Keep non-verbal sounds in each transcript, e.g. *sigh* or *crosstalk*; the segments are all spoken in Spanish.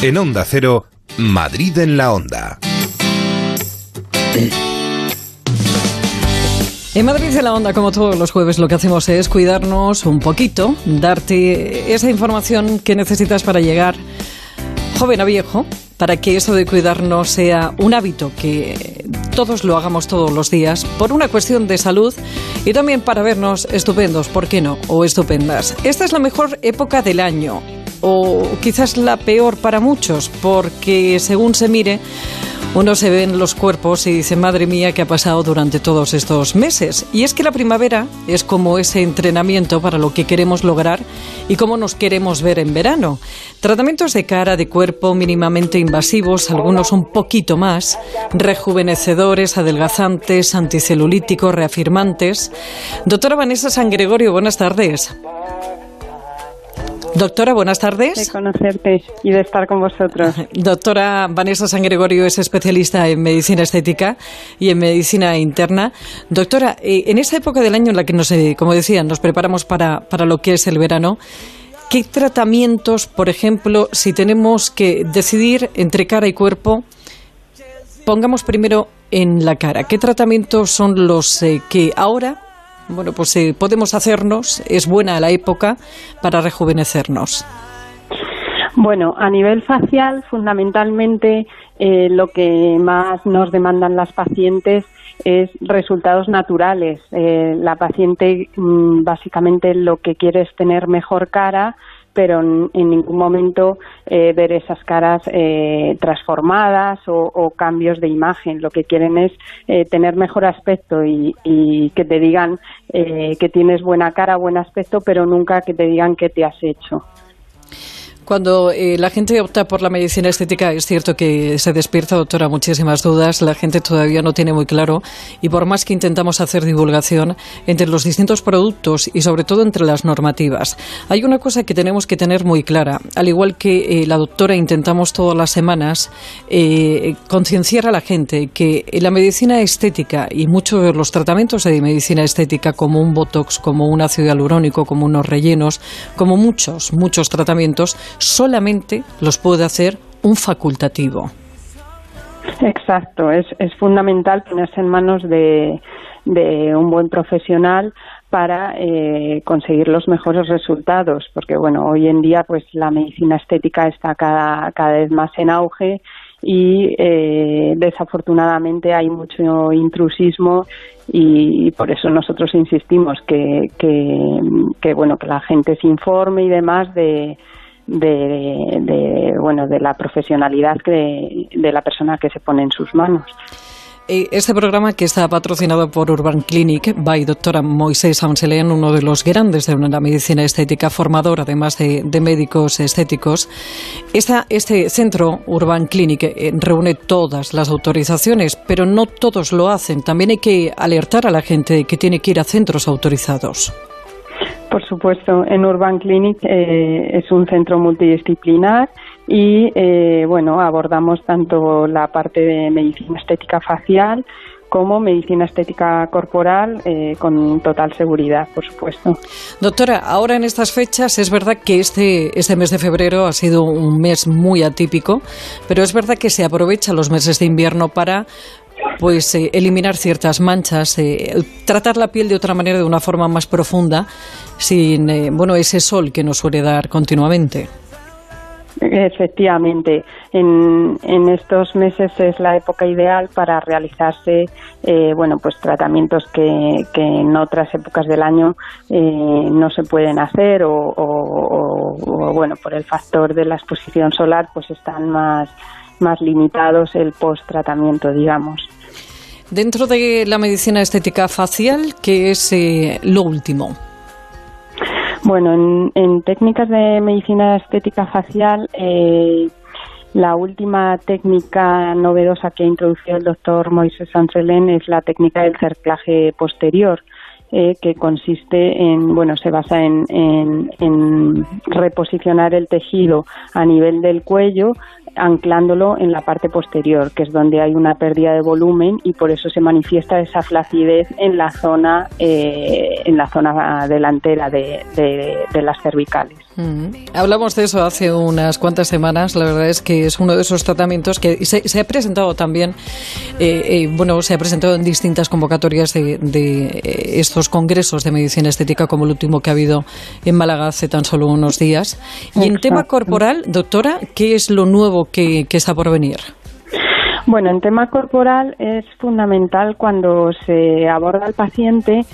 En Onda Cero, Madrid en la Onda. En Madrid en la Onda, como todos los jueves, lo que hacemos es cuidarnos un poquito, darte esa información que necesitas para llegar joven a viejo, para que eso de cuidarnos sea un hábito que todos lo hagamos todos los días, por una cuestión de salud y también para vernos estupendos, ¿por qué no? O estupendas. Esta es la mejor época del año, o quizás la peor para muchos, porque según se mire, uno se ve en los cuerpos y dice, madre mía, ¿qué ha pasado durante todos estos meses? Y es que la primavera es como ese entrenamiento para lo que queremos lograr y cómo nos queremos ver en verano. Tratamientos de cara, de cuerpo mínimamente invasivos, algunos un poquito más, rejuvenecedores, adelgazantes, anticelulíticos, reafirmantes. Doctora Vanessa San Gregorio, buenas tardes. Doctora, buenas tardes. De conocerte y de estar con vosotros. *laughs* Doctora Vanessa San Gregorio es especialista en medicina estética y en medicina interna. Doctora, eh, en esta época del año en la que, nos, eh, como decía, nos preparamos para, para lo que es el verano, ¿qué tratamientos, por ejemplo, si tenemos que decidir entre cara y cuerpo, pongamos primero en la cara, ¿qué tratamientos son los eh, que ahora bueno, pues eh, podemos hacernos, es buena la época para rejuvenecernos. Bueno, a nivel facial, fundamentalmente eh, lo que más nos demandan las pacientes es resultados naturales. Eh, la paciente mm, básicamente lo que quiere es tener mejor cara, pero en, ningún momento eh, ver esas caras eh, transformadas o, cambios de imagen. Lo que quieren es eh, tener mejor aspecto y, y que te digan que tienes buena cara, buen aspecto, pero nunca que te digan qué te has hecho. Cuando eh, la gente opta por la medicina estética, es cierto que se despierta, doctora, muchísimas dudas. La gente todavía no tiene muy claro y por más que intentamos hacer divulgación entre los distintos productos y sobre todo entre las normativas, hay una cosa que tenemos que tener muy clara. Al igual que eh, la doctora intentamos todas las semanas eh, concienciar a la gente que la medicina estética y muchos de los tratamientos de medicina estética, como un botox, como un ácido hialurónico, como unos rellenos, como muchos, muchos tratamientos, solamente los puede hacer un facultativo. Exacto, es, es fundamental ponerse en manos de, de un buen profesional para eh, conseguir los mejores resultados, porque bueno, hoy en día pues la medicina estética está cada, cada vez más en auge y eh, desafortunadamente hay mucho intrusismo y, por eso nosotros insistimos que, que, que bueno que la gente se informe y demás de de, bueno de la profesionalidad de, de la persona que se pone en sus manos. Este programa que está patrocinado por Urban Clinic by doctora Moisés Anselean, uno de los grandes de la medicina estética, formador además de, médicos estéticos. este centro Urban Clinic eh, reúne todas las autorizaciones, pero no todos lo hacen. También hay que alertar a la gente que tiene que ir a centros autorizados. Por supuesto, en Urban Clinic eh, es un centro multidisciplinar y eh, bueno abordamos tanto la parte de medicina estética facial como medicina estética corporal eh, con total seguridad, por supuesto. Doctora, ahora en estas fechas es verdad que este, este mes de febrero ha sido un mes muy atípico, pero es verdad que se aprovecha los meses de invierno para pues eh, eliminar ciertas manchas, eh, tratar la piel de otra manera, de una forma más profunda, sin eh, bueno ese sol que nos suele dar continuamente. Efectivamente, en, en, estos meses es la época ideal para realizarse, bueno, pues tratamientos que, que, en otras épocas del año no se pueden hacer o, o, bueno, por el factor de la exposición solar, pues están más más limitados el post-tratamiento, digamos. Dentro de la medicina estética facial, ¿qué es eh, lo último? Bueno, en, técnicas de medicina estética facial, eh, la última técnica novedosa que ha introducido el doctor Moisés Anselén es la técnica del cerclaje posterior. Eh, que consiste en, bueno, se basa en, en, reposicionar el tejido a nivel del cuello anclándolo en la parte posterior, que es donde hay una pérdida de volumen y por eso se manifiesta esa flacidez en la zona, eh, en la zona delantera de, las cervicales. Mm. Hablamos de eso hace unas cuantas semanas. La verdad es que es uno de esos tratamientos que se, ha presentado también, eh, eh, bueno, se ha presentado en distintas convocatorias de, eh, estos congresos de medicina estética, como el último que ha habido en Málaga hace tan solo unos días. Y en tema corporal, doctora, ¿qué es lo nuevo que, está por venir? Bueno, en tema corporal es fundamental cuando se aborda al paciente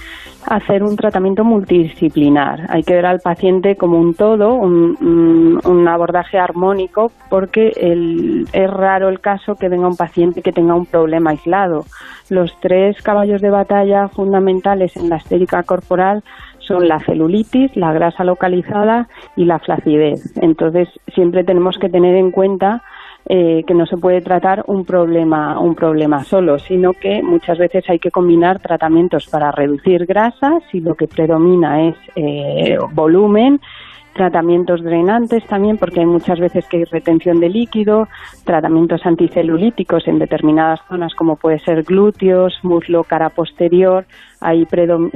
hacer un tratamiento multidisciplinar. Hay que ver al paciente como un todo, un, abordaje armónico, porque es raro el caso que venga un paciente que tenga un problema aislado. Los tres caballos de batalla fundamentales en la estética corporal son la celulitis, la grasa localizada y la flacidez. Entonces, siempre tenemos que tener en cuenta eh, que no se puede tratar un problema, un problema solo, sino que muchas veces hay que combinar tratamientos para reducir grasa si lo que predomina es eh, volumen tratamientos drenantes también, porque hay muchas veces que hay retención de líquido, tratamientos anticelulíticos en determinadas zonas como puede ser glúteos, muslo, cara posterior, ahí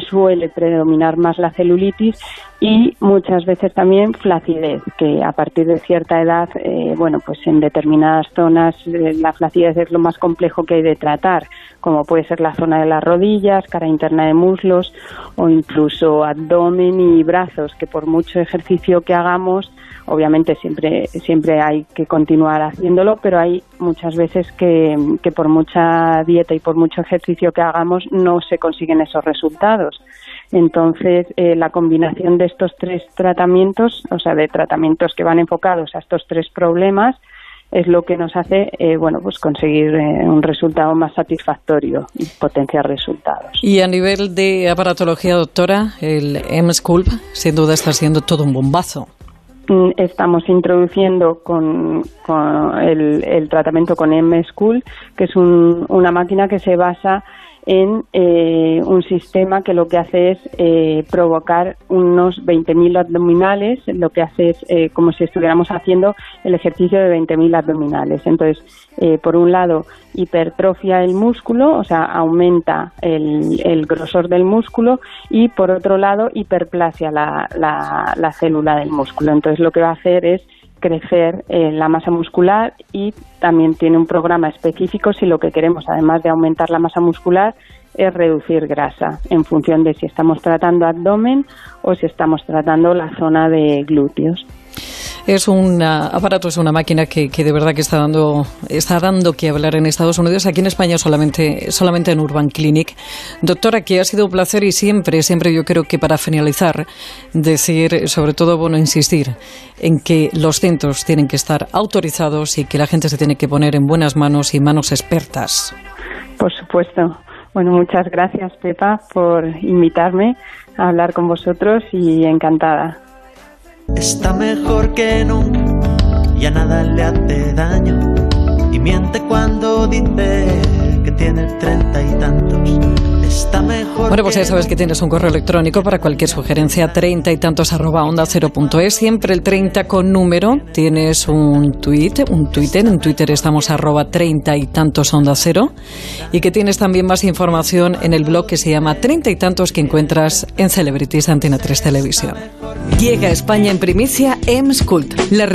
suele predominar más la celulitis y muchas veces también flacidez, que a partir de cierta edad, eh, bueno, pues en determinadas zonas eh, la flacidez es lo más complejo que hay de tratar, como puede ser la zona de las rodillas, cara interna de muslos o incluso abdomen y brazos, que por mucho ejercicio que hagamos, obviamente siempre, siempre hay que continuar haciéndolo, pero hay muchas veces que, que por mucha dieta y por mucho ejercicio que hagamos no se consiguen esos resultados. Entonces, eh, la combinación de estos tres tratamientos, o sea, de tratamientos que van enfocados a estos tres problemas, es lo que nos hace, eh, bueno, pues conseguir eh, un resultado más satisfactorio y potenciar resultados. Y a nivel de aparatología, doctora, el M-Sculpt, sin duda está siendo todo un bombazo. Mm, estamos introduciendo con, el, el, tratamiento con M-Sculpt, que es una máquina que se basa en eh, un sistema que lo que hace es eh, provocar unos 20.000 abdominales, lo que hace es eh, como si estuviéramos haciendo el ejercicio de 20.000 abdominales. Entonces, por un lado, hipertrofia el músculo, o sea, aumenta el, el grosor del músculo y por otro lado, hiperplasia la, la, la célula del músculo. Entonces, lo que va a hacer es crecer eh, la masa muscular y también tiene un programa específico si lo que queremos, además de aumentar la masa muscular, es reducir grasa en función de si estamos tratando abdomen o si estamos tratando la zona de glúteos. Es un aparato, es una máquina que, de verdad que está dando, está dando que hablar en Estados Unidos, aquí en España solamente, solamente en Urban Clinic. Doctora, que ha sido un placer y siempre, siempre yo creo que para finalizar, decir, sobre todo, bueno, insistir en que los centros tienen que estar autorizados y que la gente se tiene que poner en buenas manos y manos expertas. Por supuesto. Bueno, muchas gracias, Pepa, por invitarme a hablar con vosotros y encantada está mejor que nunca, ya nada le hace daño. Y miente cuando dice que tiene treinta y tantos. Está mejor bueno, pues ya sabes que tienes un correo electrónico para cualquier sugerencia, treinta y tantos arroba onda cero punto es, siempre el 30 con número. Tienes un tweet, un Twitter, en Twitter estamos arroba treinta y tantos onda cero. Y que tienes también más información en el blog que se llama treinta y tantos que encuentras en Celebrities Antena 3 Televisión. Llega a España en primicia M-Cult, la revolución